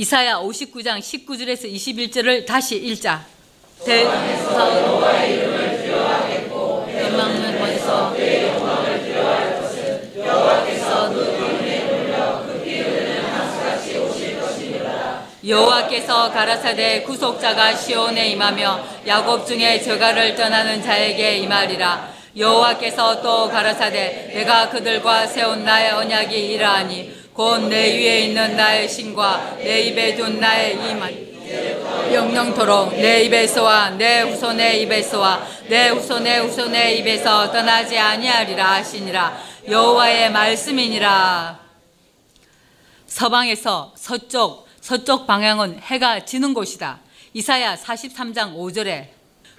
이사야 59장 19절에서 21절을 다시 읽자. 대에서 노아의 이름을 두려워하겠고 대망은 먼저 내 영광을 두려워할 것은 여호와께서 그 가문에 돌려 그 피를 한수같이 오실 것이니라. 여호와께서 가라사대 구속자가 시온에 임하며 야곱 중에 저가를 떠나는 자에게 임하리라. 여호와께서 또 가라사대 내가 그들과 세운 나의 언약이 이러하니 곧 내 위에 있는 나의 신과 내 입에 둔 나의 이만 영영토록 내 입에서와 내 후손의 입에서와 내 후손의 후손의 입에서 떠나지 아니하리라 하시니라. 여호와의 말씀이니라. 서방에서 서쪽 서쪽 방향은 해가 지는 곳이다. 이사야 43장 5절에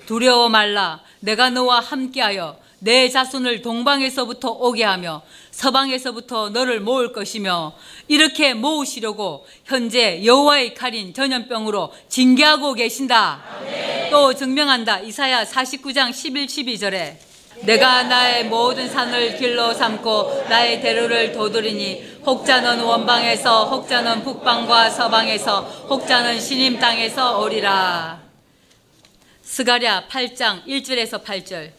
두려워 말라. 내가 너와 함께하여 내 자손을 동방에서부터 오게 하며 서방에서부터 너를 모을 것이며 이렇게 모으시려고 현재 여호와의 칼인 전염병으로 징계하고 계신다. 아멘. 또 증명한다. 이사야 49장 11, 12절에 내가 나의 모든 산을 길로 삼고 나의 대로를 도드리니 혹자는 원방에서 혹자는 북방과 서방에서 혹자는 신임 땅에서 오리라. 스가랴 8장 1절에서 8절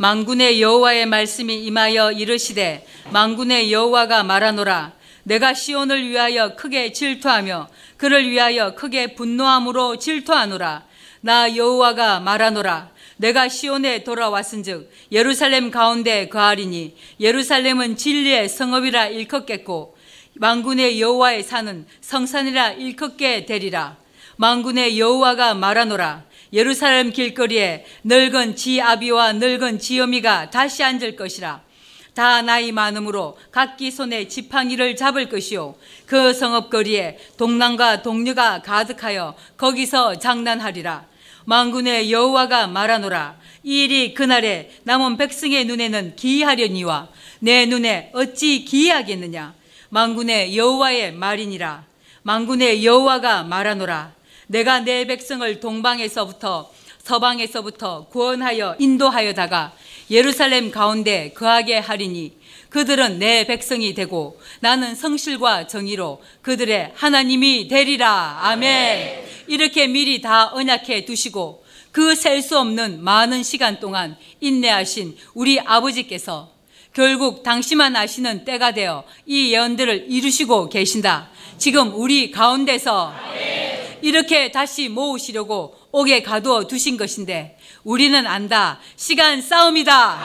망군의 여호와의 말씀이 임하여 이르시되 망군의 여호와가 말하노라. 내가 시온을 위하여 크게 질투하며 그를 위하여 크게 분노함으로 질투하노라. 나 여호와가 말하노라. 내가 시온에 돌아왔은즉 예루살렘 가운데 거하리니 예루살렘은 진리의 성읍이라 일컫겠고 망군의 여호와의 산은 성산이라 일컫게 되리라. 망군의 여호와가 말하노라 예루살렘 길거리에 늙은 지아비와 늙은 지어미가 다시 앉을 것이라. 다 나이 많음으로 각기 손에 지팡이를 잡을 것이요. 그 성읍거리에 동남과 동녀가 가득하여 거기서 장난하리라. 망군의 여호와가 말하노라. 이 일이 그날에 남은 백성의 눈에는 기이하려니와 내 눈에 어찌 기이하겠느냐. 망군의 여호와의 말이니라. 망군의 여호와가 말하노라. 내가 내 백성을 동방에서부터 서방에서부터 구원하여 인도하여다가 예루살렘 가운데 거하게 하리니 그들은 내 백성이 되고 나는 성실과 정의로 그들의 하나님이 되리라. 아멘. 이렇게 미리 다 언약해 두시고 그 셀 수 없는 많은 시간 동안 인내하신 우리 아버지께서 결국 당시만 아시는 때가 되어 이 예언들을 이루시고 계신다. 지금 우리 가운데서 이렇게 다시 모으시려고 옥에 가두어 두신 것인데 우리는 안다. 시간 싸움이다.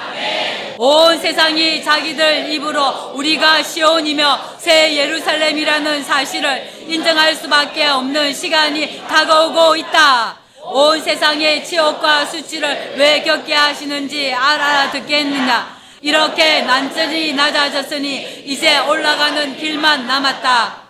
온 세상이 자기들 입으로 우리가 시온이며 새 예루살렘이라는 사실을 인정할 수밖에 없는 시간이 다가오고 있다. 온 세상의 치욕과 수치를 왜 겪게 하시는지 알아듣겠느냐. 이렇게 난전이 낮아졌으니 이제 올라가는 길만 남았다.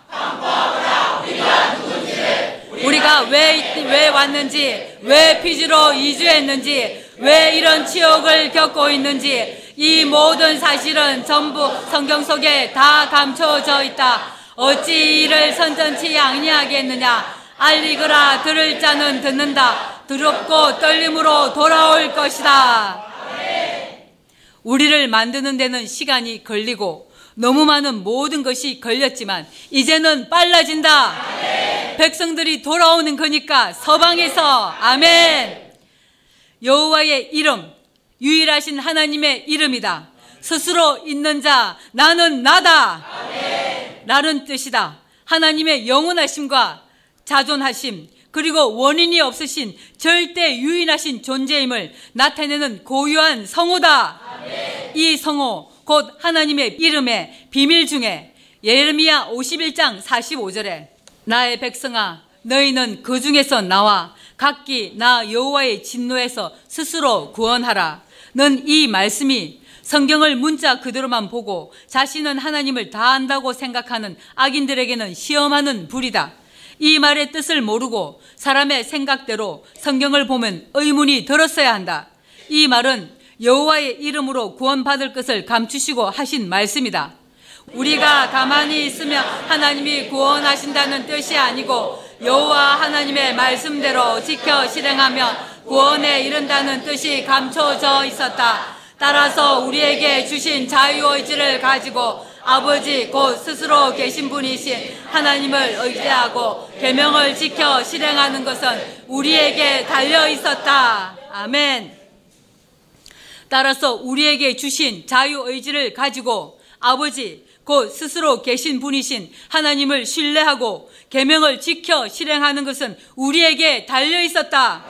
우리가 왜, 왜 왔는지, 왜 피지로 이주했는지, 왜 이런 치욕을 겪고 있는지, 이 모든 사실은 전부 성경 속에 다 감춰져 있다. 어찌 이를 선전치 아니하겠느냐? 알리거라 들을 자는 듣는다. 두렵고 떨림으로 돌아올 것이다. 우리를 만드는 데는 시간이 걸리고 너무 많은 모든 것이 걸렸지만 이제는 빨라진다. 아멘. 백성들이 돌아오는 거니까 서방에서 아멘. 여호와의 이름 유일하신 하나님의 이름이다. 스스로 있는 자 나는 나다. 아멘. 나는 뜻이다. 하나님의 영원하심과 자존하심 그리고 원인이 없으신 절대 유인하신 존재임을 나타내는 고유한 성호다. 아멘. 이 성호 곧 하나님의 이름의 비밀 중에 예레미야 51장 45절에 나의 백성아 너희는 그 중에서 나와 각기 나 여호와의 진노에서 스스로 구원하라. 는 이 말씀이 성경을 문자 그대로만 보고 자신은 하나님을 다 안다고 생각하는 악인들에게는 시험하는 불이다. 이 말의 뜻을 모르고 사람의 생각대로 성경을 보면 의문이 들었어야 한다. 이 말은 여호와의 이름으로 구원받을 것을 감추시고 하신 말씀이다. 우리가 가만히 있으면 하나님이 구원하신다는 뜻이 아니고 여호와 하나님의 말씀대로 지켜 실행하면 구원에 이른다는 뜻이 감춰져 있었다. 따라서 우리에게 주신 자유의지를 가지고 아버지 곧 스스로 계신 분이신 하나님을 의지하고 계명을 지켜 실행하는 것은 우리에게 달려 있었다. 아멘. 따라서 우리에게 주신 자유 의지를 가지고 아버지 곧 스스로 계신 분이신 하나님을 신뢰하고 계명을 지켜 실행하는 것은 우리에게 달려 있었다.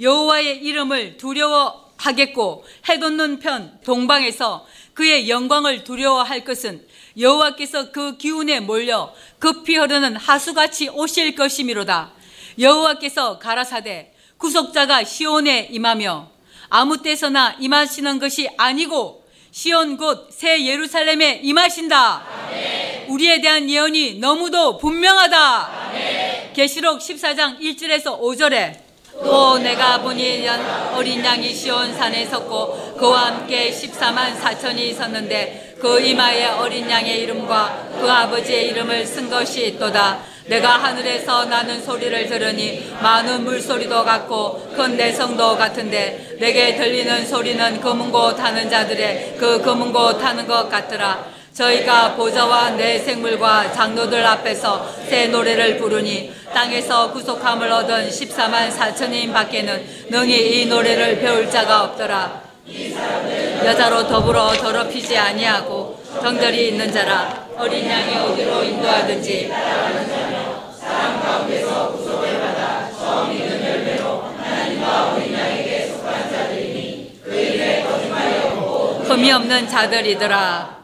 여호와의 이름을 두려워하겠고 해돋는 편 동방에서 그의 영광을 두려워할 것은 여호와께서 그 기운에 몰려 급히 흐르는 하수같이 오실 것이미로다. 여호와께서 가라사대 구속자가 시온에 임하며 아무 때서나 임하시는 것이 아니고 시온 곧 새 예루살렘에 임하신다. 아멘. 우리에 대한 예언이 너무도 분명하다. 계시록 14장 1절에서 5절에 또 내가 보니 어린 양이 시온 산에 섰고 그와 함께 14만 4천이 있었는데 그 이마에 어린 양의 이름과 그 아버지의 이름을 쓴 것이 있도다. 내가 하늘에서 나는 소리를 들으니 많은 물소리도 같고 큰 내성도 같은데 내게 들리는 소리는 검은 곳 타는 자들의 그 검은 곳 타는 것 같더라. 저희가 보좌와 내 생물과 장로들 앞에서 새 노래를 부르니 땅에서 구속함을 얻은 14만 4천인 밖에는 능히 이 노래를 배울 자가 없더라. 여자로 더불어 더럽히지 아니하고 정절이 있는 자라 어린 양이 어디로 인도하든지 흠이 없는 자들이더라.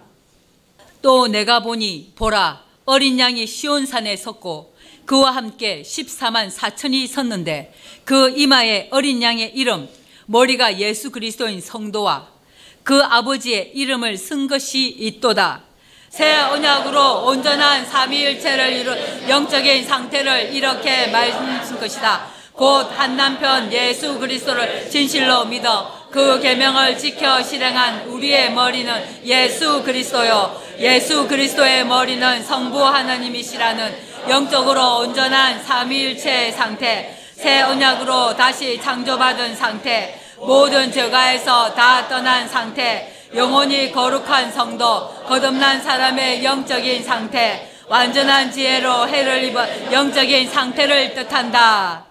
또 내가 보니 보라 어린 양이 시온산에 섰고 그와 함께 14만 4천이 섰는데 그 이마에 어린 양의 이름 머리가 예수 그리스도인 성도와 그 아버지의 이름을 쓴 것이 있도다. 새 언약으로 온전한 삼위일체를 이룬 영적인 상태를 이렇게 말씀 것이다. 곧 한 남편 예수 그리스도를 진실로 믿어 그 계명을 지켜 실행한 우리의 머리는 예수 그리스도요. 예수 그리스도의 머리는 성부 하나님이시라는 영적으로 온전한 삼위일체의 상태. 새 언약으로 다시 창조받은 상태. 모든 죄가에서 다 떠난 상태, 영혼이 거룩한 성도, 거듭난 사람의 영적인 상태, 완전한 지혜로 해를 입은 영적인 상태를 뜻한다.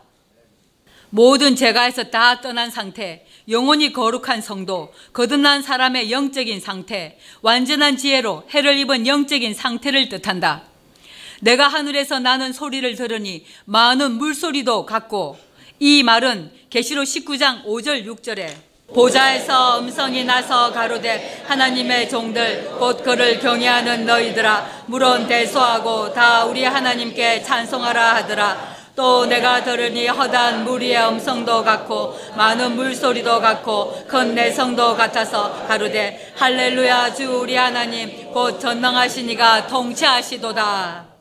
모든 죄가에서 다 떠난 상태, 영혼이 거룩한 성도, 거듭난 사람의 영적인 상태, 완전한 지혜로 해를 입은 영적인 상태를 뜻한다. 내가 하늘에서 나는 소리를 들으니 많은 물소리도 같고 이 말은 계시록 19장 5절 6절에 보좌에서 음성이 나서 가로되 하나님의 종들 곧 그를 경외하는 너희들아 물론 대소하고 다 우리 하나님께 찬송하라 하더라. 또 내가 들으니 허단 무리의 음성도 같고 많은 물소리도 같고 큰 내성도 같아서 가로되 할렐루야 주 우리 하나님 곧 전능하시니가 통치하시도다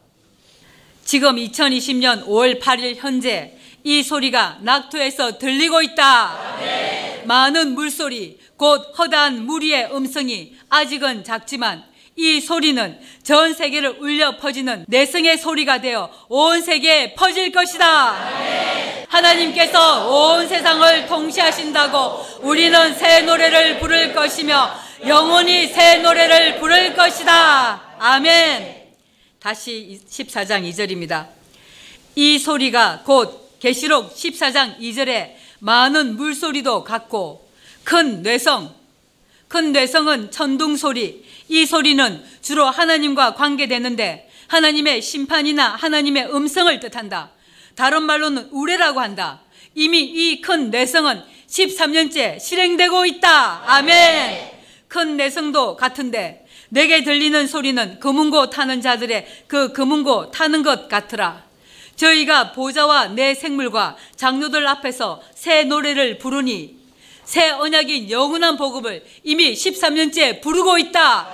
지금 2020년 5월 8일 현재 이 소리가 낙토에서 들리고 있다. 네. 많은 물소리, 곧 허다한 무리의 음성이 아직은 작지만 이 소리는 전 세계를 울려 퍼지는 내성의 소리가 되어 온 세계에 퍼질 것이다. 네. 하나님께서 온 세상을 통치하신다고 우리는 새 노래를 부를 것이며 영원히 새 노래를 부를 것이다. 아멘. 다시 14장 2절입니다. 이 소리가 곧 계시록 14장 2절에 많은 물소리도 같고 큰 뇌성, 큰 뇌성은 천둥 소리. 이 소리는 주로 하나님과 관계되는데 하나님의 심판이나 하나님의 음성을 뜻한다. 다른 말로는 우레라고 한다. 이미 이 큰 내성은 13년째 실행되고 있다. 아멘. 큰 내성도 같은데 내게 들리는 소리는 금은고 타는 자들의 그 금은고 타는 것 같으라. 저희가 보좌와 내 생물과 장로들 앞에서 새 노래를 부르니 새 언약인 영원한 복음을 이미 13년째 부르고 있다.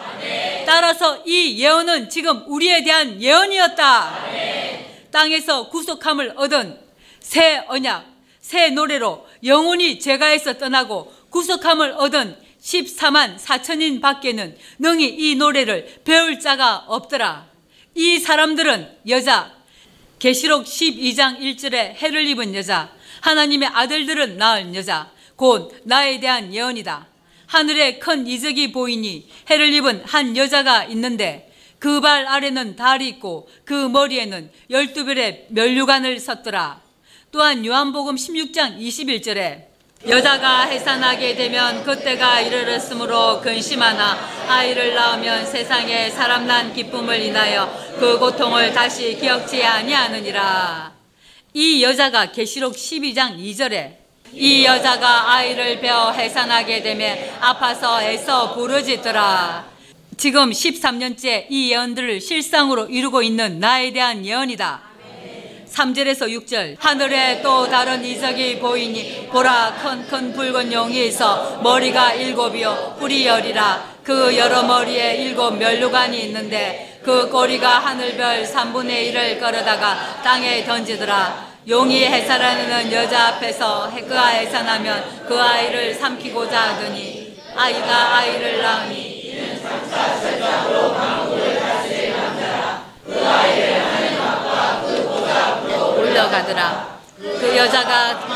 따라서 이 예언은 지금 우리에 대한 예언이었다. 땅에서 구속함을 얻은 새 언약, 새 노래로 영원히 죄가에서 떠나고 구속함을 얻은 14만 4천인 밖에는 능히 이 노래를 배울 자가 없더라. 이 사람들은 여자, 계시록 12장 1절에 해를 입은 여자, 하나님의 아들들은 낳을 여자, 곧 나에 대한 예언이다. 하늘에 큰 이적이 보이니 해를 입은 한 여자가 있는데 그 발 아래는 달이 있고 그 머리에는 열두 별의 면류관을 섰더라. 또한 요한복음 16장 21절에 여자가 해산하게 되면 그때가 이르렀으므로 근심하나 아이를 낳으면 세상에 사람 난 기쁨을 인하여 그 고통을 다시 기억지 아니하느니라. 이 여자가 계시록 12장 2절에 이 여자가 아이를 베어 해산하게 되면 아파서 애써 부르짖더라. 지금 13년째 이 예언들을 실상으로 이루고 있는 나에 대한 예언이다. 3절에서 6절. 하늘에 또 다른 이적이 보이니 보라 큰 큰 붉은 용이 있어 머리가 일곱이요 뿔이 열이라. 그 여러 머리에 일곱 면류관이 있는데 그 꼬리가 하늘별 3분의 1을 끌어다가 땅에 던지더라. 용이 해산하는 여자 앞에서 그가 해산하면 그 아이를 삼키고자 하더니 아이가 아이를 낳으니 이는 삼차 절장으로 강물을 다스릴 남자라 그 아이를 앞으로 올려가더라 그 여자가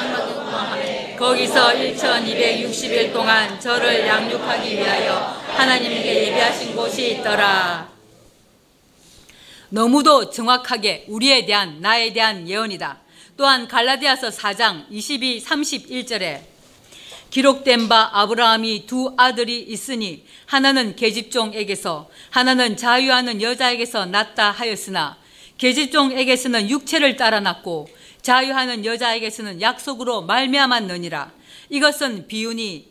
거기서 1260일 동안 저를 양육하기 위하여 하나님께 예비하신 곳이 있더라 너무도 정확하게 우리에 대한 나에 대한 예언이다. 또한 갈라디아서 4장 22, 31절에 기록된 바 아브라함이 두 아들이 있으니 하나는 계집종에게서 하나는 자유하는 여자에게서 낳다 하였으나 계집종에게서는 육체를 따라 낳고 자유하는 여자에게서는 약속으로 말미암았느니라. 이것은 비유니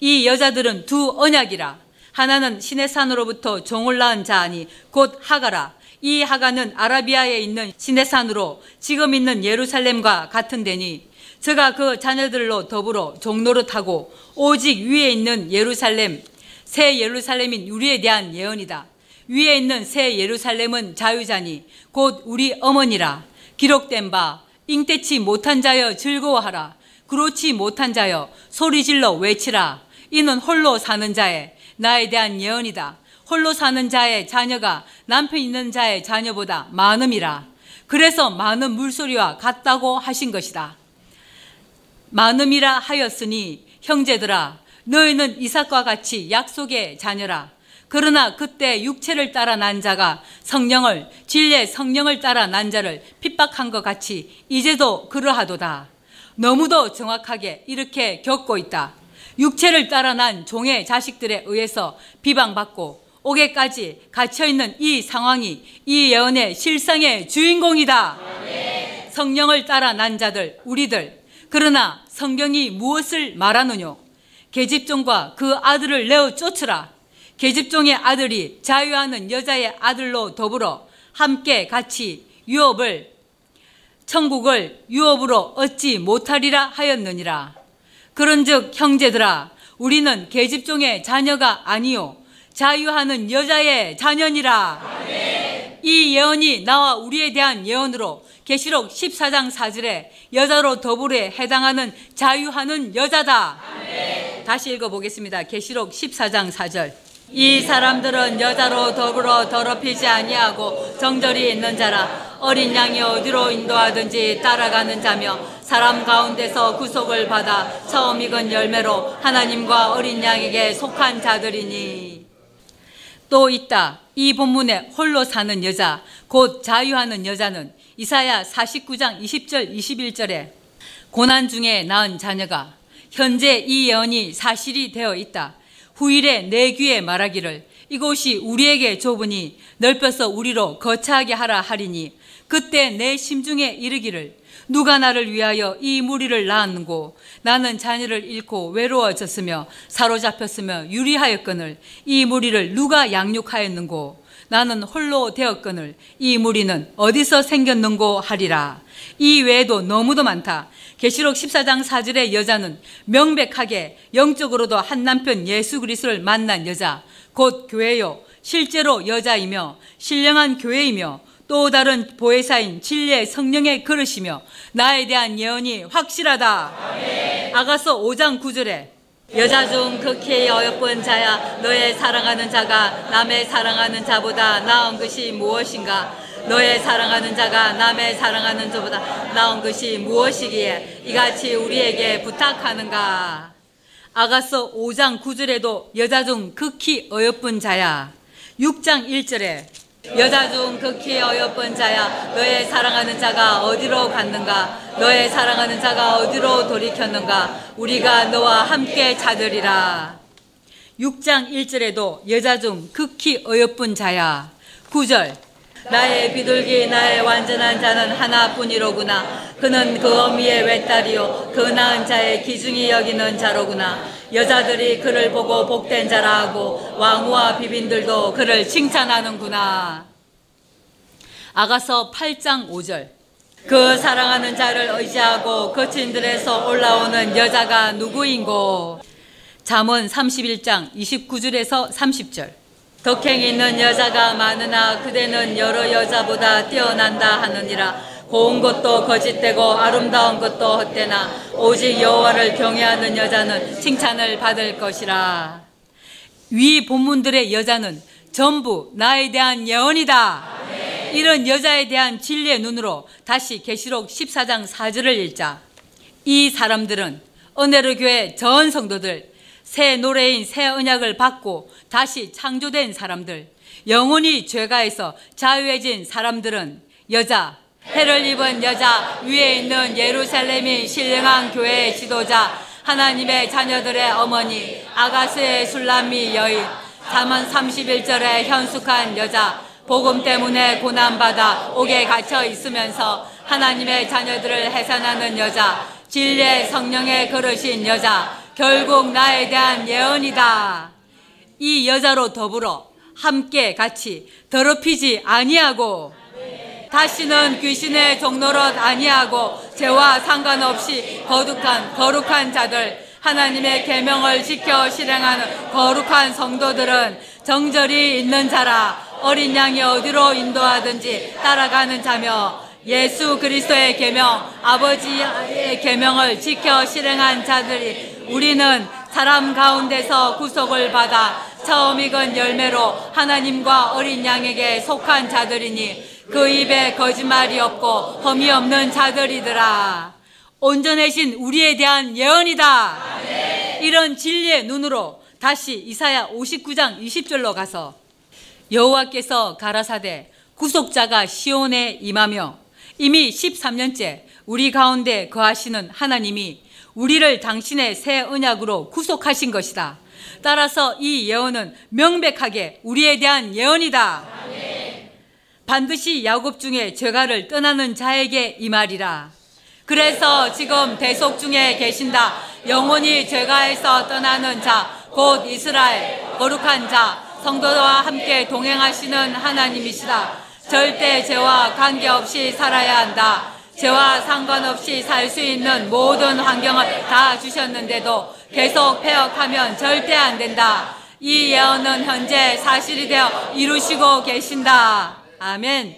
이 여자들은 두 언약이라. 하나는 신의 산으로부터 종을 낳은 자아니 곧 하가라. 이 하가는 아라비아에 있는 시내산으로 지금 있는 예루살렘과 같은 데니 저가 그 자녀들로 더불어 종로를타고 오직 위에 있는 예루살렘 새 예루살렘인 우리에 대한 예언이다. 위에 있는 새 예루살렘은 자유자니 곧 우리 어머니라 기록된 바 잉태치 못한 자여 즐거워하라 그렇지 못한 자여 소리질러 외치라 이는 홀로 사는 자의 나에 대한 예언이다. 홀로 사는 자의 자녀가 남편 있는 자의 자녀보다 많음이라. 그래서 많은 물소리와 같다고 하신 것이다. 많음이라 하였으니 형제들아 너희는 이삭과 같이 약속의 자녀라. 그러나 그때 육체를 따라 난 자가 성령을 진리의 성령을 따라 난 자를 핍박한 것 같이 이제도 그러하도다. 너무도 정확하게 이렇게 겪고 있다. 육체를 따라 난 종의 자식들에 의해서 비방받고 옥에까지 갇혀있는 이 상황이 이 예언의 실상의 주인공이다. 성령을 따라 난 자들, 우리들. 그러나 성경이 무엇을 말하느뇨? 계집종과 그 아들을 내어 쫓으라. 계집종의 아들이 자유하는 여자의 아들로 더불어 함께 같이 유업을 천국을 유업으로 얻지 못하리라 하였느니라. 그런즉 형제들아 우리는 계집종의 자녀가 아니요 자유하는 여자의 자녀니라. 아멘. 이 예언이 나와 우리에 대한 예언으로 계시록 14장 4절에 여자로 더불어 해당하는 자유하는 여자다. 아멘. 다시 읽어 보겠습니다. 계시록 14장 4절. 이 사람들은 여자로 더불어 더럽히지 아니하고 정절이 있는 자라 어린 양이 어디로 인도하든지 따라가는 자며 사람 가운데서 구속을 받아 처음 익은 열매로 하나님과 어린 양에게 속한 자들이니 또 있다. 이 본문에 홀로 사는 여자, 곧 자유하는 여자는 이사야 49장 20절 21절에 고난 중에 낳은 자녀가 현재 이 예언이 사실이 되어 있다. 후일에 내 귀에 말하기를 이곳이 우리에게 좁으니 넓혀서 우리로 거처하게 하라 하리니 그때 내 심중에 이르기를 누가 나를 위하여 이 무리를 낳았는고? 나는 자녀를 잃고 외로워졌으며 사로잡혔으며 유리하였거늘 이 무리를 누가 양육하였는고? 나는 홀로 되었거늘 이 무리는 어디서 생겼는고 하리라 이 외에도 너무도 많다 계시록 14장 4절의 여자는 명백하게 영적으로도 한 남편 예수 그리스도를 만난 여자 곧 교회요 실제로 여자이며 신령한 교회이며 또 다른 보혜사인 진리의 성령의 그릇이며 나에 대한 예언이 확실하다. 아멘. 아가서 5장 9절에 여자 중 극히 어여쁜 자야 너의 사랑하는 자가 남의 사랑하는 자보다 나은 것이 무엇인가 너의 사랑하는 자가 남의 사랑하는 자보다 나은 것이 무엇이기에 이같이 우리에게 부탁하는가? 아가서 5장 9절에도 여자 중 극히 어여쁜 자야. 6장 1절에 여자 중 극히 어여쁜 자야. 너의 사랑하는 자가 어디로 갔는가? 너의 사랑하는 자가 어디로 돌이켰는가? 우리가 너와 함께 찾으리라. 6장 1절에도 여자 중 극히 어여쁜 자야. 9절 나의 비둘기 나의 완전한 자는 하나뿐이로구나. 그는 그 어미의 외딸이요 그 낳은 자의 기중이 여기는 자로구나. 여자들이 그를 보고 복된 자라 하고 왕후와 비빈들도 그를 칭찬하는구나. 아가서 8장 5절. 그 사랑하는 자를 의지하고 거친들에서 올라오는 여자가 누구인고? 잠언 31장 29절에서 30절 덕행 있는 여자가 많으나 그대는 여러 여자보다 뛰어난다 하느니라. 고운 것도 거짓되고 아름다운 것도 헛되나 오직 여호와를 경외하는 여자는 칭찬을 받을 것이라. 위 본문들의 여자는 전부 나에 대한 예언이다. 이런 여자에 대한 진리의 눈으로 다시 계시록 14장 4절을 읽자. 이 사람들은 은혜로 교회 전 성도들 새 노래인 새 언약을 받고 다시 창조된 사람들, 영원히 죄가에서 자유해진 사람들은 여자, 해를 입은 여자, 위에 있는 예루살렘인 신령한 교회의 지도자, 하나님의 자녀들의 어머니, 아가스의 술람미 여인, 잠언 31절에 현숙한 여자, 복음 때문에 고난받아 옥에 갇혀 있으면서 하나님의 자녀들을 해산하는 여자, 진리의 성령의 그릇인 여자, 결국 나에 대한 예언이다. 이 여자로 더불어 함께 같이 더럽히지 아니하고 다시는 귀신의 종노릇 아니하고 죄와 상관없이 거룩한 거룩한 자들 하나님의 계명을 지켜 실행하는 거룩한 성도들은 정절이 있는 자라 어린 양이 어디로 인도하든지 따라가는 자며 예수 그리스도의 계명 아버지의 계명을 지켜 실행한 자들이 우리는 사람 가운데서 구속을 받아 처음 익은 열매로 하나님과 어린 양에게 속한 자들이니 그 입에 거짓말이 없고 험이 없는 자들이더라. 온전해신 우리에 대한 예언이다. 이런 진리의 눈으로 다시 이사야 59장 20절로 가서 여호와께서 가라사대 구속자가 시온에 임하며 이미 13년째 우리 가운데 거하시는 하나님이 우리를 당신의 새 언약으로 구속하신 것이다. 따라서 이 예언은 명백하게 우리에 대한 예언이다. 반드시 야곱 중에 죄가를 떠나는 자에게 이 말이라. 그래서 지금 대속 중에 계신다. 영원히 죄가에서 떠나는 자, 곧 이스라엘, 거룩한 자, 성도와 함께 동행하시는 하나님이시다. 절대 죄와 관계없이 살아야 한다. 죄와 상관없이 살 수 있는 모든 환경을 다 주셨는데도 계속 폐역하면 절대 안 된다. 이 예언은 현재 사실이 되어 이루시고 계신다. 아멘.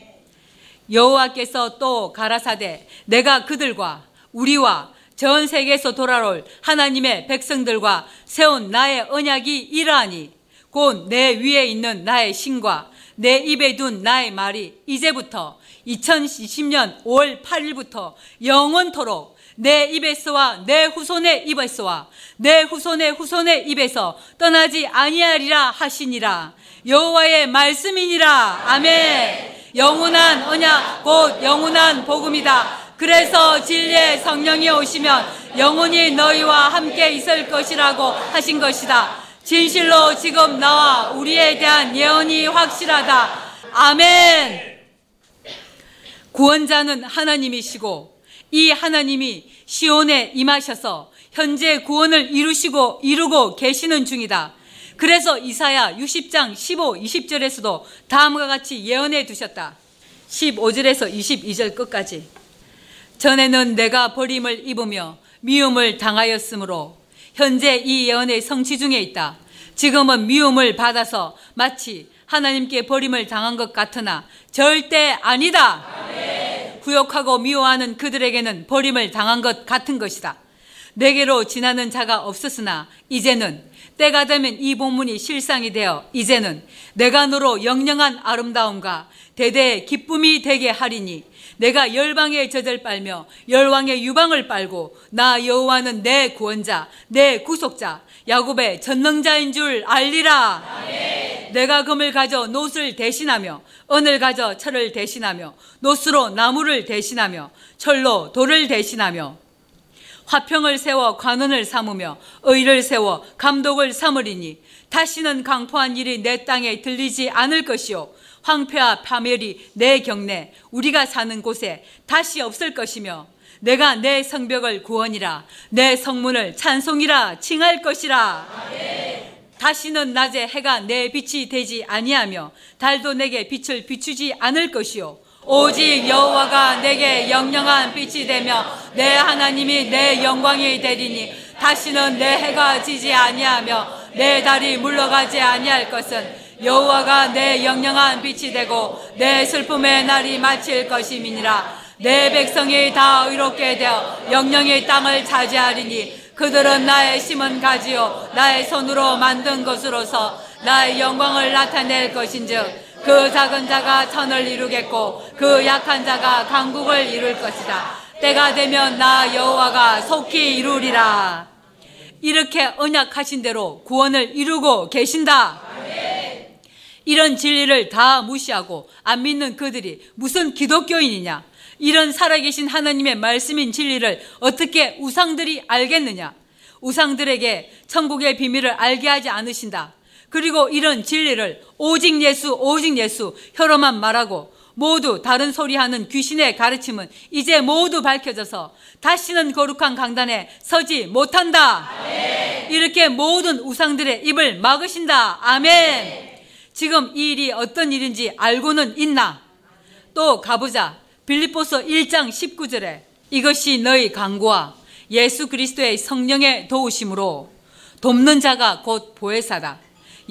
여호와께서 또 가라사대 내가 그들과 우리와 전 세계에서 돌아올 하나님의 백성들과 세운 나의 언약이 이러하니 곧 내 위에 있는 나의 신과 내 입에 둔 나의 말이 이제부터 2020년 5월 8일부터 영원토록 내 입에서와 내 후손의 입에서와 내 후손의 후손의 입에서 떠나지 아니하리라 하시니라. 여호와의 말씀이니라. 아멘. 영원한 언약 곧 영원한 복음이다. 그래서 진리의 성령이 오시면 영원히 너희와 함께 있을 것이라고 하신 것이다. 진실로 지금 나와 우리에 대한 예언이 확실하다. 아멘 구원자는 하나님이시고 이 하나님이 시온에 임하셔서 현재 구원을 이루시고 이루고 계시는 중이다. 그래서 이사야 60장 15, 20절에서도 다음과 같이 예언해 두셨다. 15절에서 22절 끝까지. 전에는 내가 버림을 입으며 미움을 당하였으므로 현재 이 예언의 성취 중에 있다. 지금은 미움을 받아서 마치 하나님께 버림을 당한 것 같으나 절대 아니다. 후욕하고 미워하는 그들에게는 버림을 당한 것 같은 것이다. 내게로 지나는 자가 없었으나 이제는 때가 되면 이 본문이 실상이 되어 이제는 내가 너로 영영한 아름다움과 대대의 기쁨이 되게 하리니 내가 열방의 젖을 빨며 열왕의 유방을 빨고 나 여호와는 내 구원자 내 구속자 야곱의 전능자인 줄 알리라 아멘. 내가 금을 가져 노을 대신하며 은을 가져 철을 대신하며 노스로 나무를 대신하며 철로 돌을 대신하며 화평을 세워 관원을 삼으며 의를 세워 감독을 삼으리니 다시는 강포한 일이 내 땅에 들리지 않을 것이요 황폐와 파멸이 내 경내 우리가 사는 곳에 다시 없을 것이며 내가 내 성벽을 구원이라 내 성문을 찬송이라 칭할 것이라 아멘. 다시는 낮에 해가 내 빛이 되지 아니하며 달도 내게 빛을 비추지 않을 것이요 오직 여호와가 내게 영영한 빛이 되며 내 하나님이 내 영광이 되리니 다시는 내 해가 지지 아니하며 내 달이 물러가지 아니할 것은 여호와가 내 영영한 빛이 되고 내 슬픔의 날이 마칠 것임이니라 내 백성이 다 의롭게 되어 영영의 땅을 차지하리니 그들은 나의 심은 가지요 나의 손으로 만든 것으로서 나의 영광을 나타낼 것인즉 그 작은 자가 천을 이루겠고 그 약한 자가 강국을 이룰 것이다. 때가 되면 나 여호와가 속히 이루리라. 이렇게 언약하신 대로 구원을 이루고 계신다. 이런 진리를 다 무시하고 안 믿는 그들이 무슨 기독교인이냐? 이런 살아계신 하나님의 말씀인 진리를 어떻게 우상들이 알겠느냐? 우상들에게 천국의 비밀을 알게 하지 않으신다. 그리고 이런 진리를 오직 예수, 오직 예수 혀로만 말하고 모두 다른 소리 하는 귀신의 가르침은 이제 모두 밝혀져서 다시는 거룩한 강단에 서지 못한다. 아멘. 이렇게 모든 우상들의 입을 막으신다. 아멘. 아멘. 지금 이 일이 어떤 일인지 알고는 있나? 또 가보자. 빌립보서 1장 19절에 이것이 너희 강구와 예수 그리스도의 성령의 도우심으로 돕는 자가 곧 보혜사다.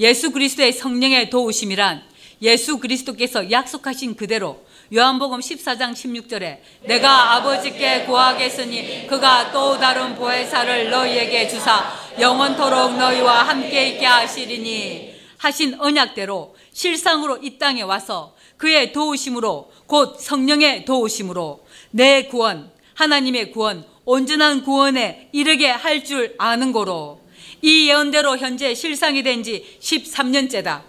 예수 그리스도의 성령의 도우심이란 예수 그리스도께서 약속하신 그대로 요한복음 14장 16절에 내가 아버지께 구하겠으니 그가 또 다른 보혜사를 너희에게 주사 영원토록 너희와 함께 있게 하시리니 하신 언약대로 실상으로 이 땅에 와서 그의 도우심으로 곧 성령의 도우심으로 내 구원, 하나님의 구원, 온전한 구원에 이르게 할 줄 아는 거로 이 예언대로 현재 실상이 된 지 13년째다.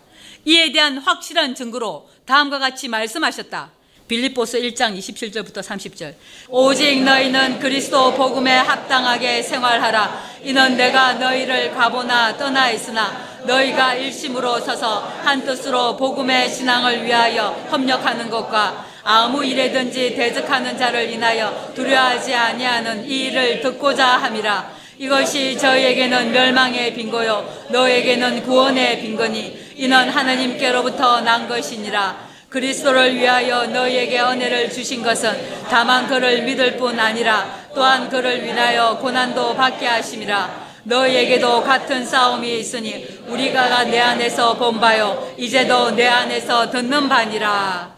이에 대한 확실한 증거로 다음과 같이 말씀하셨다. 빌립보서 1장 27절부터 30절. 오직 너희는 그리스도 복음에 합당하게 생활하라. 이는 내가 너희를 가보나 떠나 있으나 너희가 일심으로 서서 한 뜻으로 복음의 신앙을 위하여 협력하는 것과 아무 일에든지 대적하는 자를 인하여 두려워하지 아니하는 이 일을 듣고자 함이라. 이것이 저희에게는 멸망의 빈거요 너에게는 구원의 빈거니 이는 하나님께로부터 난 것이니라. 그리스도를 위하여 너희에게 은혜를 주신 것은 다만 그를 믿을 뿐 아니라 또한 그를 위하여 고난도 받게 하심이라. 너희에게도 같은 싸움이 있으니 우리가 내 안에서 본 바요 이제도 내 안에서 듣는 바니라.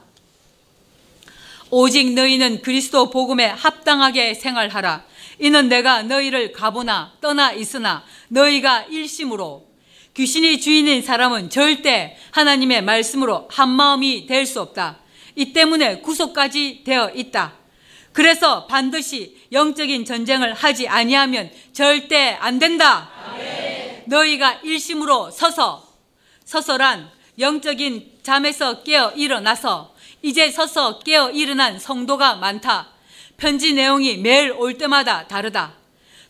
오직 너희는 그리스도 복음에 합당하게 생활하라. 이는 내가 너희를 가보나 떠나 있으나 너희가 일심으로 귀신이 주인인 사람은 절대 하나님의 말씀으로 한 마음이 될 수 없다. 이 때문에 구속까지 되어 있다. 그래서 반드시 영적인 전쟁을 하지 아니하면 절대 안 된다. 아멘. 너희가 일심으로 서서 서서란 영적인 잠에서 깨어 일어나서 이제 서서 깨어 일어난 성도가 많다. 편지 내용이 매일 올 때마다 다르다.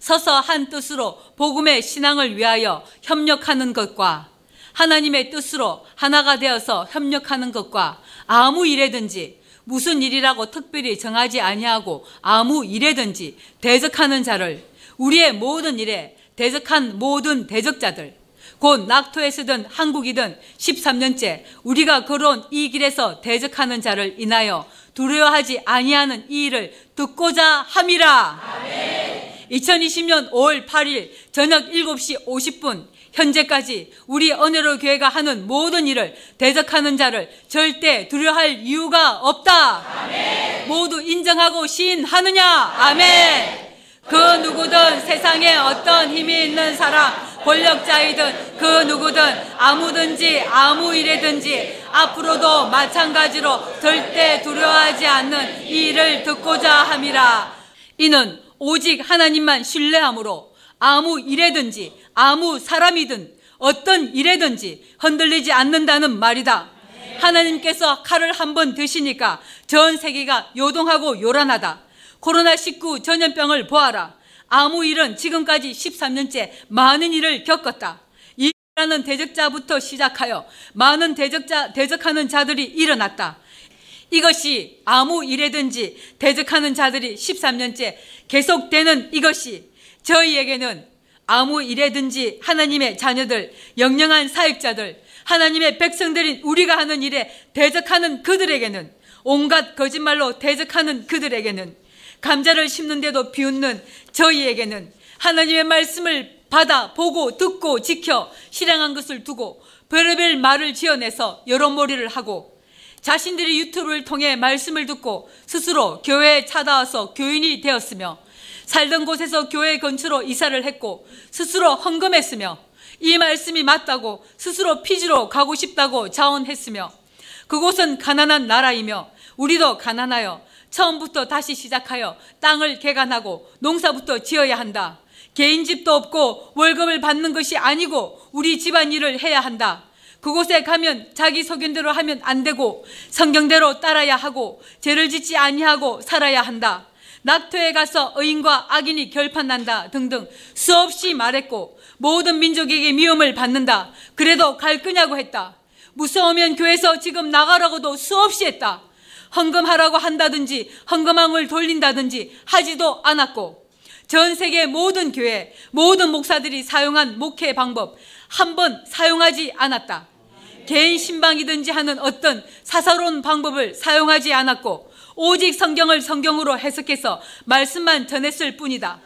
서서 한 뜻으로 복음의 신앙을 위하여 협력하는 것과 하나님의 뜻으로 하나가 되어서 협력하는 것과 아무 일에든지 무슨 일이라고 특별히 정하지 아니하고 아무 일에든지 대적하는 자를 우리의 모든 일에 대적한 모든 대적자들 곧 낙토에서든 한국이든 13년째 우리가 걸어온 이 길에서 대적하는 자를 인하여 두려워하지 아니하는 이 일을 듣고자 함이라. 아멘. 2020년 5월 8일 저녁 7시 50분 현재까지 우리 언혜로 교회가 하는 모든 일을 대적하는 자를 절대 두려워할 이유가 없다. 아멘. 모두 인정하고 시인하느냐? 아멘. 그 누구든 세상에 어떤 힘이 있는 사람 권력자이든 그 누구든 아무든지 아무 일에든지 앞으로도 마찬가지로 절대 두려워하지 않는 이 일을 듣고자 함이라. 이는 오직 하나님만 신뢰함으로 아무 일에든지 아무 사람이든 어떤 일에든지 흔들리지 않는다는 말이다. 하나님께서 칼을 한 번 드시니까 전 세계가 요동하고 요란하다. 코로나19 전염병을 보아라. 아무 일은 지금까지 13년째 많은 일을 겪었다. 이라는 대적자부터 시작하여 많은 대적자, 대적하는 자들이 일어났다. 이것이 아무 일에든지 대적하는 자들이 13년째 계속되는 이것이 저희에게는 아무 일에든지 하나님의 자녀들, 영영한 사역자들, 하나님의 백성들인 우리가 하는 일에 대적하는 그들에게는 온갖 거짓말로 대적하는 그들에게는 감자를 심는데도 비웃는 저희에게는 하나님의 말씀을 받아 보고 듣고 지켜 실행한 것을 두고 별의별 말을 지어내서 여론몰이를 하고 자신들이 유튜브를 통해 말씀을 듣고 스스로 교회에 찾아와서 교인이 되었으며 살던 곳에서 교회 근처로 이사를 했고 스스로 헌금했으며 이 말씀이 맞다고 스스로 피지로 가고 싶다고 자원했으며 그곳은 가난한 나라이며 우리도 가난하여 처음부터 다시 시작하여 땅을 개간하고 농사부터 지어야 한다. 개인 집도 없고 월급을 받는 것이 아니고 우리 집안 일을 해야 한다. 그곳에 가면 자기 소견대로 하면 안 되고 성경대로 따라야 하고 죄를 짓지 아니하고 살아야 한다. 낙토에 가서 의인과 악인이 결판난다 등등 수없이 말했고 모든 민족에게 미움을 받는다. 그래도 갈 거냐고 했다. 무서우면 교회에서 지금 나가라고도 수없이 했다. 헌금하라고 한다든지 헌금함을 돌린다든지 하지도 않았고 전 세계 모든 교회, 모든 목사들이 사용한 목회 방법 한 번 사용하지 않았다. 개인 신방이든지 하는 어떤 사사로운 방법을 사용하지 않았고 오직 성경을 성경으로 해석해서 말씀만 전했을 뿐이다.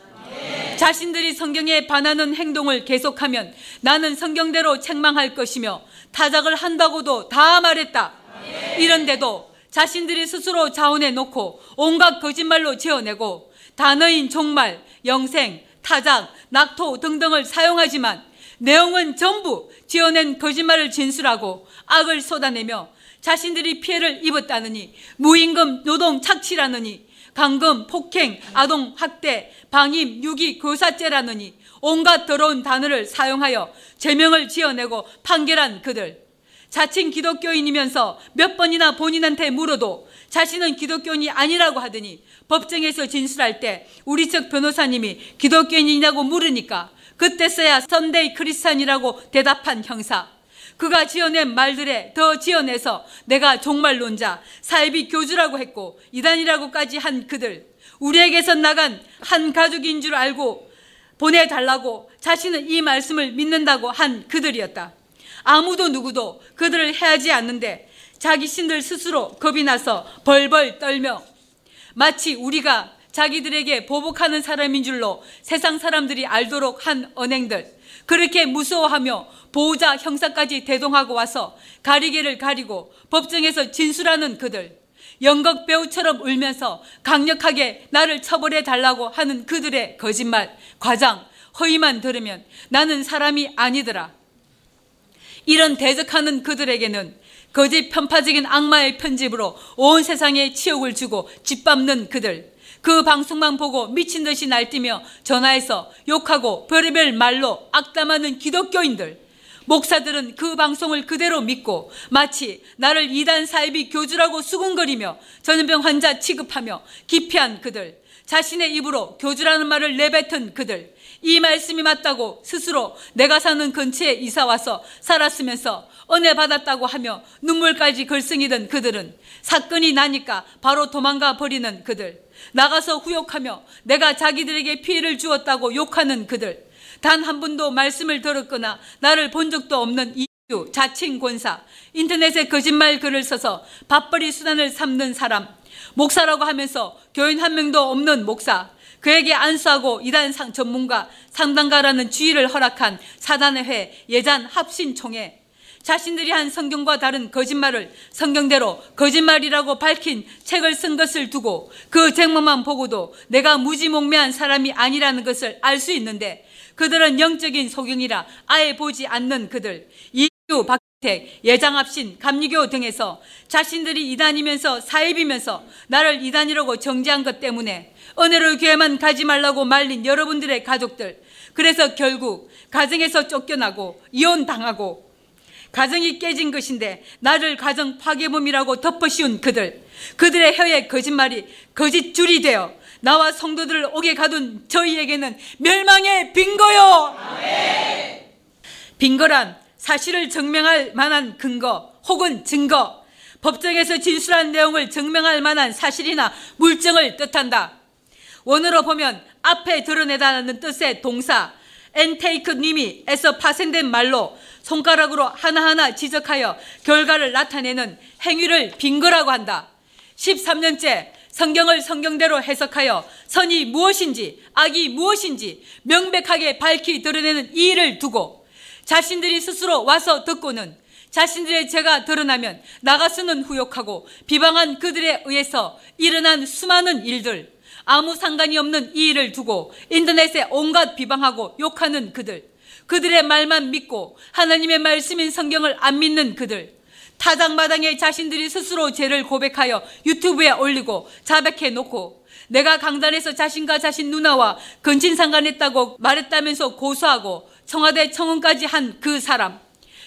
자신들이 성경에 반하는 행동을 계속하면 나는 성경대로 책망할 것이며 타작을 한다고도 다 말했다. 이런데도 자신들이 스스로 자원해 놓고 온갖 거짓말로 지어내고 단어인 종말, 영생, 타작, 낙토 등등을 사용하지만 내용은 전부 지어낸 거짓말을 진술하고 악을 쏟아내며 자신들이 피해를 입었다느니 무임금 노동 착취라느니 강금, 폭행, 아동 학대, 방임, 유기, 교사죄라느니 온갖 더러운 단어를 사용하여 제명을 지어내고 판결한 그들. 자칭 기독교인이면서 몇 번이나 본인한테 물어도 자신은 기독교인이 아니라고 하더니 법정에서 진술할 때 우리 측 변호사님이 기독교인이냐고 물으니까 그때서야 Sunday Christian이라고 대답한 형사. 그가 지어낸 말들에 더 지어내서 내가 종말론자, 사이비 교주라고 했고 이단이라고까지 한 그들. 우리에게서 나간 한 가족인 줄 알고 보내달라고 자신은 이 말씀을 믿는다고 한 그들이었다. 아무도 누구도 그들을 해하지 않는데 자기 신들 스스로 겁이 나서 벌벌 떨며 마치 우리가 자기들에게 보복하는 사람인 줄로 세상 사람들이 알도록 한 언행들. 그렇게 무서워하며 보호자 형사까지 대동하고 와서 가리개를 가리고 법정에서 진술하는 그들. 연극 배우처럼 울면서 강력하게 나를 처벌해 달라고 하는 그들의 거짓말, 과장, 허위만 들으면 나는 사람이 아니더라. 이런 대적하는 그들에게는 거짓 편파적인 악마의 편집으로 온 세상에 치욕을 주고 짓밟는 그들, 그 방송만 보고 미친 듯이 날뛰며 전화해서 욕하고 별의별 말로 악담하는 기독교인들, 목사들은 그 방송을 그대로 믿고 마치 나를 이단 사이비 교주라고 수군거리며 전염병 환자 취급하며 기피한 그들, 자신의 입으로 교주라는 말을 내뱉은 그들, 이 말씀이 맞다고 스스로 내가 사는 근처에 이사 와서 살았으면서 은혜 받았다고 하며 눈물까지 걸승이던 그들은 사건이 나니까 바로 도망가 버리는 그들, 나가서 후욕하며 내가 자기들에게 피해를 주었다고 욕하는 그들, 단 한 번도 말씀을 들었거나 나를 본 적도 없는 이유, 자칭 권사, 인터넷에 거짓말 글을 써서 밥벌이 수단을 삼는 사람, 목사라고 하면서 교인 한 명도 없는 목사, 그에게 안수하고 이단 상 전문가, 상담가라는 주의를 허락한 사단의 회, 예잔 합신총회, 자신들이 한 성경과 다른 거짓말을 성경대로 거짓말이라고 밝힌 책을 쓴 것을 두고 그 제목만 보고도 내가 무지몽매한 사람이 아니라는 것을 알 수 있는데 그들은 영적인 소경이라 아예 보지 않는 그들. 이규, 박택, 예장합신, 감리교 등에서 자신들이 이단이면서 사입이면서 나를 이단이라고 정지한 것 때문에 은혜로 교회만 가지 말라고 말린 여러분들의 가족들. 그래서 결국 가정에서 쫓겨나고 이혼당하고 가정이 깨진 것인데 나를 가정 파괴범이라고 덮어씌운 그들. 그들의 혀에 거짓말이 거짓줄이 되어 나와 성도들을 옥에 가둔 저희에게는 멸망의 빈거요. 빈거란 사실을 증명할 만한 근거 혹은 증거, 법정에서 진술한 내용을 증명할 만한 사실이나 물증을 뜻한다. 원어로 보면 앞에 드러내다는 뜻의 동사 엔테이크 님이 애써 파생된 말로 손가락으로 하나하나 지적하여 결과를 나타내는 행위를 빈거라고 한다. 13년째 성경을 성경대로 해석하여 선이 무엇인지 악이 무엇인지 명백하게 밝히 드러내는 이 일을 두고 자신들이 스스로 와서 듣고는 자신들의 죄가 드러나면 나가서는 후욕하고 비방한 그들에 의해서 일어난 수많은 일들 아무 상관이 없는 이 일을 두고 인터넷에 온갖 비방하고 욕하는 그들 그들의 말만 믿고 하나님의 말씀인 성경을 안 믿는 그들 타장마당에 자신들이 스스로 죄를 고백하여 유튜브에 올리고 자백해 놓고 내가 강단에서 자신과 자신 누나와 근친상간했다고 말했다면서 고소하고 청와대 청원까지 한 그 사람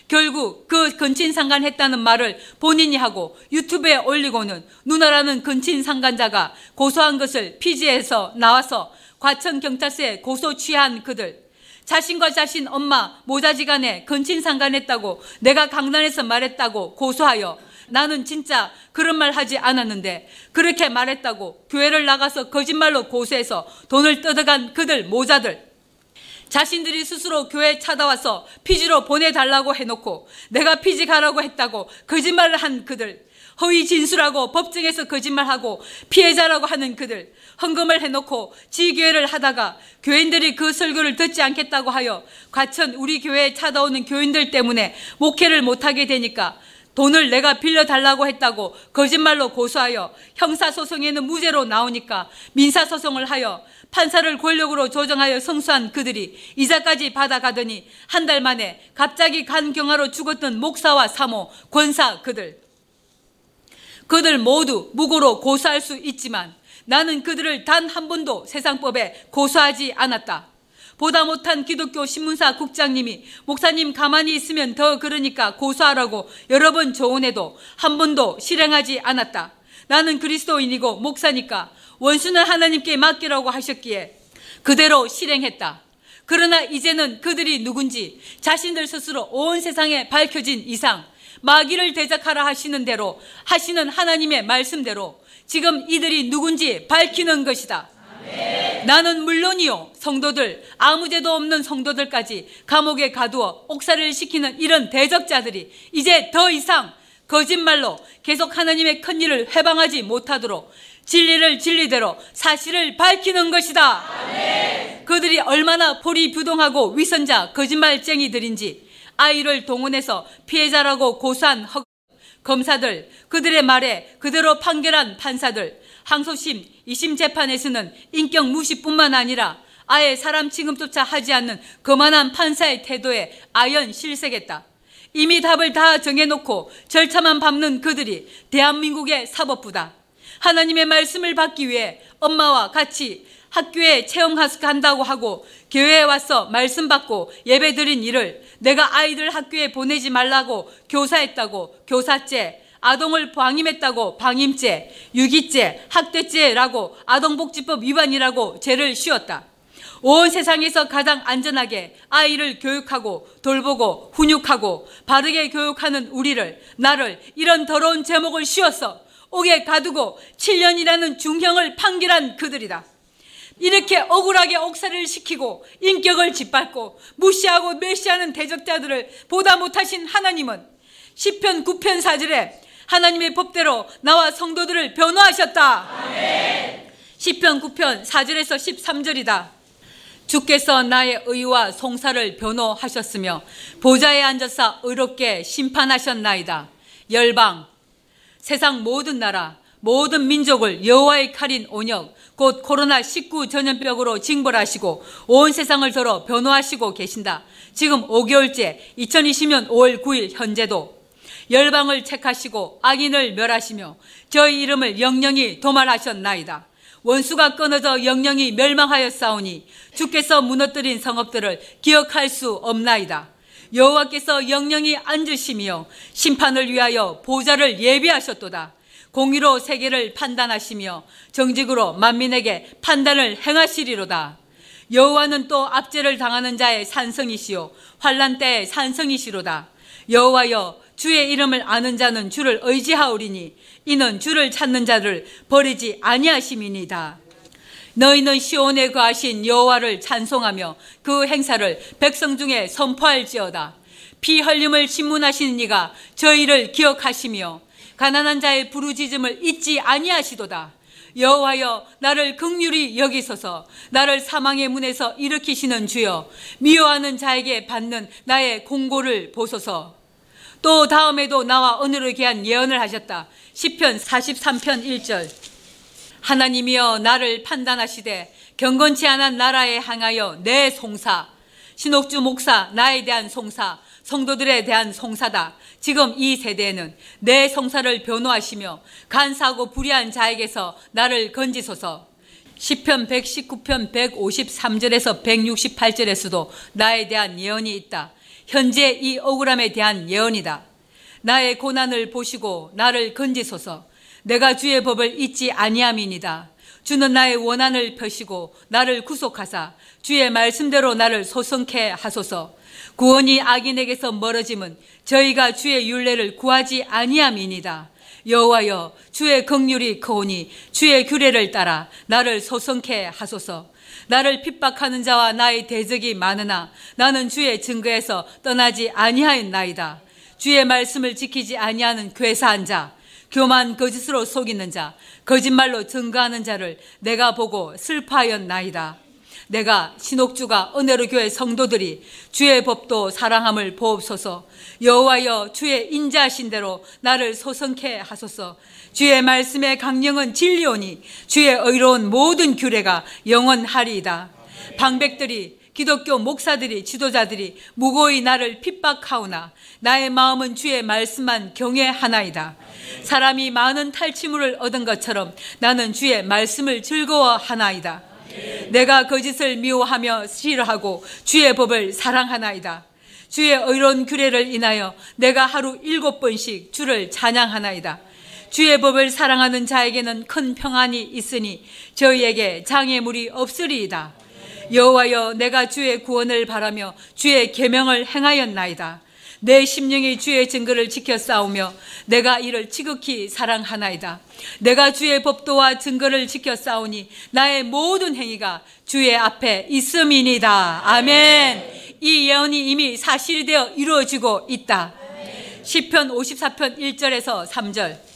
결국 그 근친상간했다는 말을 본인이 하고 유튜브에 올리고는 누나라는 근친상간자가 고소한 것을 피지에서 나와서 과천경찰서에 고소 취한 그들. 자신과 자신 엄마 모자지간에 근친상간했다고 내가 강단에서 말했다고 고소하여 나는 진짜 그런 말 하지 않았는데 그렇게 말했다고 교회를 나가서 거짓말로 고소해서 돈을 뜯어간 그들 모자들 자신들이 스스로 교회에 찾아와서 피지로 보내달라고 해놓고 내가 피지 가라고 했다고 거짓말을 한 그들 허위 진술하고 법정에서 거짓말하고 피해자라고 하는 그들 헌금을 해놓고 지교회를 하다가 교인들이 그 설교를 듣지 않겠다고 하여 과천 우리 교회에 찾아오는 교인들 때문에 목회를 못하게 되니까 돈을 내가 빌려달라고 했다고 거짓말로 고소하여 형사소송에는 무죄로 나오니까 민사소송을 하여 판사를 권력으로 조정하여 성수한 그들이 이자까지 받아가더니 한 달 만에 갑자기 간경화로 죽었던 목사와 사모, 권사 그들. 그들 모두 무고로 고소할 수 있지만 나는 그들을 단 한 번도 세상법에 고소하지 않았다. 보다 못한 기독교 신문사 국장님이 목사님 가만히 있으면 더 그러니까 고소하라고 여러 번 조언해도 한 번도 실행하지 않았다. 나는 그리스도인이고 목사니까 원수는 하나님께 맡기라고 하셨기에 그대로 실행했다. 그러나 이제는 그들이 누군지 자신들 스스로 온 세상에 밝혀진 이상 마귀를 대적하라 하시는 대로 하시는 하나님의 말씀대로 지금 이들이 누군지 밝히는 것이다. 나는 물론이요 성도들 아무 죄도 없는 성도들까지 감옥에 가두어 옥살이를 시키는 이런 대적자들이 이제 더 이상 거짓말로 계속 하나님의 큰 일을 해방하지 못하도록 진리를 진리대로 사실을 밝히는 것이다. 그들이 얼마나 포리부동하고 위선자 거짓말쟁이들인지 아이를 동원해서 피해자라고 고소한 허, 검사들, 그들의 말에 그대로 판결한 판사들, 항소심, 2심 재판에서는 인격 무시뿐만 아니라 아예 사람 취급조차 하지 않는 거만한 판사의 태도에 아연 실색했다. 이미 답을 다 정해놓고 절차만 밟는 그들이 대한민국의 사법부다. 하나님의 말씀을 받기 위해 엄마와 같이 학교에 체험 학습 한다고 하고 교회에 와서 말씀 받고 예배 드린 일을 내가 아이들 학교에 보내지 말라고 교사했다고 교사죄, 아동을 방임했다고 방임죄, 유기죄, 학대죄라고 아동복지법 위반이라고 죄를 씌웠다. 온 세상에서 가장 안전하게 아이를 교육하고 돌보고 훈육하고 바르게 교육하는 우리를 나를 이런 더러운 제목을 씌워서 옥에 가두고 7년이라는 중형을 판결한 그들이다. 이렇게 억울하게 옥살이를 시키고 인격을 짓밟고 무시하고 멸시하는 대적자들을 보다 못하신 하나님은 10편 9편 4절에 하나님의 법대로 나와 성도들을 변호하셨다. 10편 9편 4절에서 13절이다. 주께서 나의 의와 송사를 변호하셨으며 보좌에 앉아서 의롭게 심판하셨나이다. 열방, 세상 모든 나라, 모든 민족을 여호와의 칼인 온역 곧 코로나19 전염병으로 징벌하시고 온 세상을 더러 변호하시고 계신다. 지금 5개월째 2020년 5월 9일 현재도 열방을 책하시고 악인을 멸하시며 저희 이름을 영영히 도말하셨나이다. 원수가 끊어져 영영이 멸망하였사오니 주께서 무너뜨린 성읍들을 기억할 수 없나이다. 여호와께서 영영이 앉으시며 심판을 위하여 보좌를 예비하셨도다. 공의로 세계를 판단하시며 정직으로 만민에게 판단을 행하시리로다. 여호와는 또 압제를 당하는 자의 산성이시요 환란 때의 산성이시로다. 여호와여 주의 이름을 아는 자는 주를 의지하오리니 이는 주를 찾는 자를 버리지 아니하심이니이다. 너희는 시온에 거하신 여호와를 찬송하며 그 행사를 백성 중에 선포할지어다. 피 흘림을 신문하시는 이가 저희를 기억하시며 가난한 자의 부르짖음을 잊지 아니하시도다. 여호와여 나를 극률이 여기소서 나를 사망의 문에서 일으키시는 주여 미워하는 자에게 받는 나의 공고를 보소서 또 다음에도 나와 오늘을 위한 예언을 하셨다. 10편 43편 1절 하나님이여 나를 판단하시되 경건치 않은 나라에 향하여 내 송사 신옥주 목사 나에 대한 송사 성도들에 대한 송사다. 지금 이 세대에는 내 송사를 변호하시며 간사하고 불의한 자에게서 나를 건지소서. 10편 119편 153절에서 168절에서도 나에 대한 예언이 있다. 현재 이 억울함에 대한 예언이다. 나의 고난을 보시고 나를 건지소서. 내가 주의 법을 잊지 아니함이니다. 주는 나의 원한을 펴시고 나를 구속하사 주의 말씀대로 나를 소성케 하소서. 구원이 악인에게서 멀어짐은 저희가 주의 윤례를 구하지 아니함이니다. 여호와여 주의 긍휼이 크오니 주의 규례를 따라 나를 소성케 하소서. 나를 핍박하는 자와 나의 대적이 많으나 나는 주의 증거에서 떠나지 아니하였나이다. 주의 말씀을 지키지 아니하는 괴사한 자, 교만 거짓으로 속이는 자, 거짓말로 증거하는 자를 내가 보고 슬퍼하였나이다. 내가 신옥주가 은혜로 교회 성도들이 주의 법도 사랑함을 보옵소서. 여호와여 주의 인자하신 대로 나를 소성케 하소서. 주의 말씀의 강령은 진리오니 주의 의로운 모든 규례가 영원하리이다. 방백들이 기독교 목사들이 지도자들이 무고히 나를 핍박하오나 나의 마음은 주의 말씀만 경외하나이다. 사람이 많은 탈취물을 얻은 것처럼 나는 주의 말씀을 즐거워하나이다. 내가 거짓을 미워하며 싫어하고 주의 법을 사랑하나이다. 주의 의로운 규례를 인하여 내가 하루 일곱 번씩 주를 찬양하나이다. 주의 법을 사랑하는 자에게는 큰 평안이 있으니 저희에게 장애물이 없으리이다. 여호와여 내가 주의 구원을 바라며 주의 계명을 행하였나이다. 내 심령이 주의 증거를 지켜 싸우며 내가 이를 지극히 사랑하나이다. 내가 주의 법도와 증거를 지켜 싸우니 나의 모든 행위가 주의 앞에 있음이니다. 아멘. 이 예언이 이미 사실이 되어 이루어지고 있다. 시편 54편 1절에서 3절.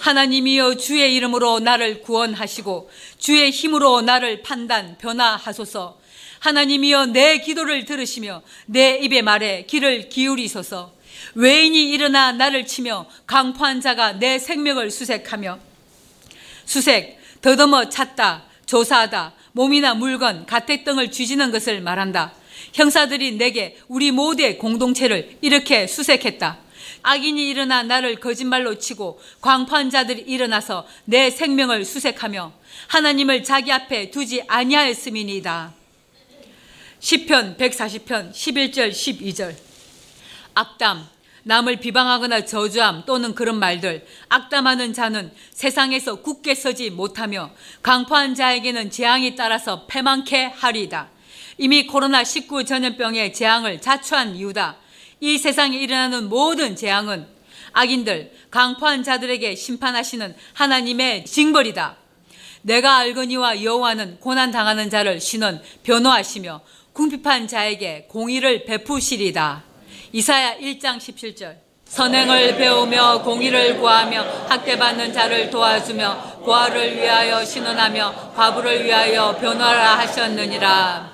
하나님이여 주의 이름으로 나를 구원하시고 주의 힘으로 나를 판단 변화하소서. 하나님이여 내 기도를 들으시며 내 입의 말에 귀를 기울이소서. 외인이 일어나 나를 치며 강포한 자가 내 생명을 수색하며 수색 더듬어 찾다 조사하다 몸이나 물건 가택 등을 쥐지는 것을 말한다. 형사들이 내게 우리 모두의 공동체를 이렇게 수색했다. 악인이 일어나 나를 거짓말로 치고 광포한 자들이 일어나서 내 생명을 수색하며 하나님을 자기 앞에 두지 아니하였음이니이다. 시편 140편 11절 12절 악담 남을 비방하거나 저주함 또는 그런 말들 악담하는 자는 세상에서 굳게 서지 못하며 강포한 자에게는 재앙이 따라서 패망케 하리이다. 이미 코로나19 전염병의 재앙을 자초한 이유다. 이 세상에 일어나는 모든 재앙은 악인들, 강포한 자들에게 심판하시는 하나님의 징벌이다. 내가 알거니와 여호와는 고난 당하는 자를 신원 변호하시며 궁핍한 자에게 공의를 베푸시리다. 이사야 1장 17절. 선행을 배우며 공의를 구하며 학대받는 자를 도와주며 고아를 위하여 신원하며 과부를 위하여 변화라 하셨느니라.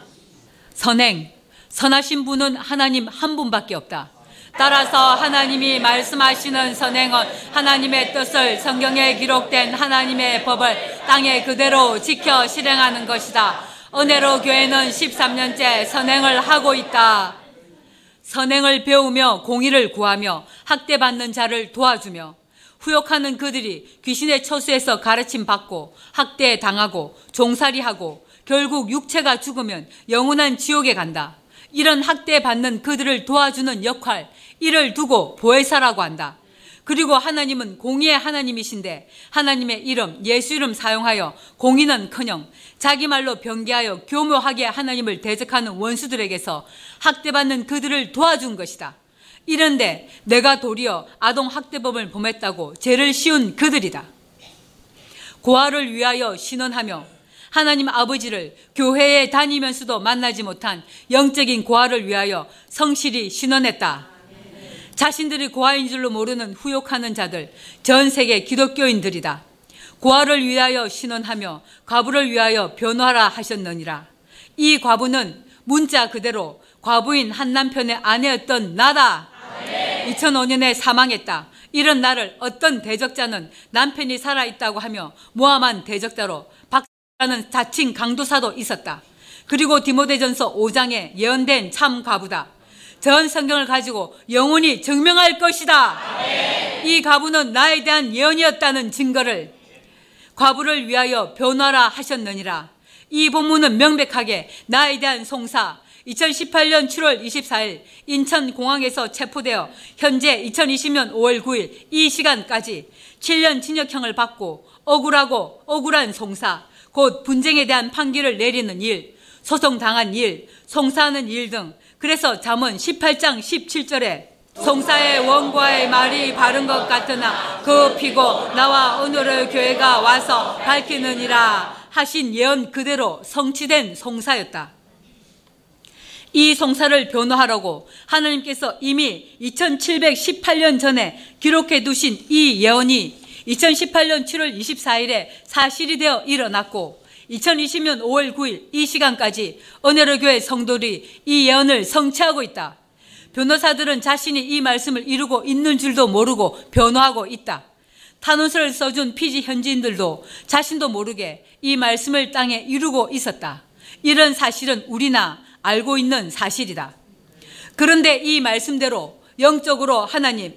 선행, 선하신 분은 하나님 한 분밖에 없다. 따라서 하나님이 말씀하시는 선행은 하나님의 뜻을 성경에 기록된 하나님의 법을 땅에 그대로 지켜 실행하는 것이다. 은혜로 교회는 13년째 선행을 하고 있다. 선행을 배우며 공의를 구하며 학대받는 자를 도와주며 후욕하는 그들이 귀신의 처수에서 가르침 받고 학대 당하고 종살이하고 결국 육체가 죽으면 영원한 지옥에 간다. 이런 학대받는 그들을 도와주는 역할, 이를 두고 보혜사라고 한다. 그리고 하나님은 공의의 하나님이신데 하나님의 이름, 예수 이름 사용하여 공의는 커녕 자기 말로 변개하여 교묘하게 하나님을 대적하는 원수들에게서 학대받는 그들을 도와준 것이다. 이런데 내가 도리어 아동 학대법을 범했다고 죄를 씌운 그들이다. 고아를 위하여 신원하며 하나님 아버지를 교회에 다니면서도 만나지 못한 영적인 고아를 위하여 성실히 신원했다. 자신들이 고아인 줄로 모르는 후욕하는 자들, 전 세계 기독교인들이다. 고아를 위하여 신원하며 과부를 위하여 변호하라 하셨느니라. 이 과부는 문자 그대로 과부인 한 남편의 아내였던 나다. 2005년에 사망했다. 이런 나를 어떤 대적자는 남편이 살아있다고 하며 모함한 대적자로 라는 자칭 강도사도 있었다. 그리고 디모데전서 5장에 예언된 참 과부다. 전 성경을 가지고 영원히 증명할 것이다. 이 과부는 나에 대한 예언이었다는 증거를 과부를 위하여 변화라 하셨느니라. 이 본문은 명백하게 나에 대한 송사, 2018년 7월 24일 인천공항에서 체포되어 현재 2020년 5월 9일 이 시간까지 7년 징역형을 받고 억울하고 억울한 송사, 곧 분쟁에 대한 판결을 내리는 일, 소송당한 일, 송사하는 일 등 그래서 잠언 18장 17절에 송사의 원과의 말이 바른 것 같으나 그 피고 나와 오늘의 교회가 와서 밝히느니라 하신 예언 그대로 성취된 송사였다. 이 송사를 변호하라고 하나님께서 이미 2718년 전에 기록해 두신 이 예언이 2018년 7월 24일에 사실이 되어 일어났고 2020년 5월 9일 이 시간까지 은혜로 교회 성도들이 이 예언을 성취하고 있다. 변호사들은 자신이 이 말씀을 이루고 있는 줄도 모르고 변호하고 있다. 탄원서를 써준 피지 현지인들도 자신도 모르게 이 말씀을 땅에 이루고 있었다. 이런 사실은 우리나 알고 있는 사실이다. 그런데 이 말씀대로 영적으로 하나님,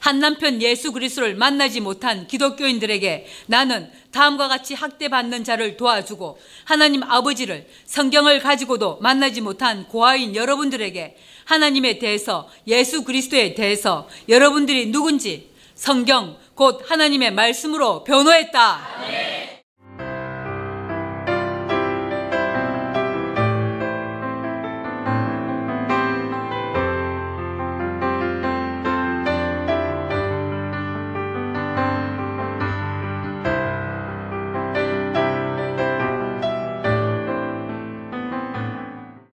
한 남편 예수 그리스도를 만나지 못한 기독교인들에게 나는 다음과 같이 학대받는 자를 도와주고 하나님 아버지를 성경을 가지고도 만나지 못한 고아인 여러분들에게 하나님에 대해서 예수 그리스도에 대해서 여러분들이 누군지 성경 곧 하나님의 말씀으로 변호했다.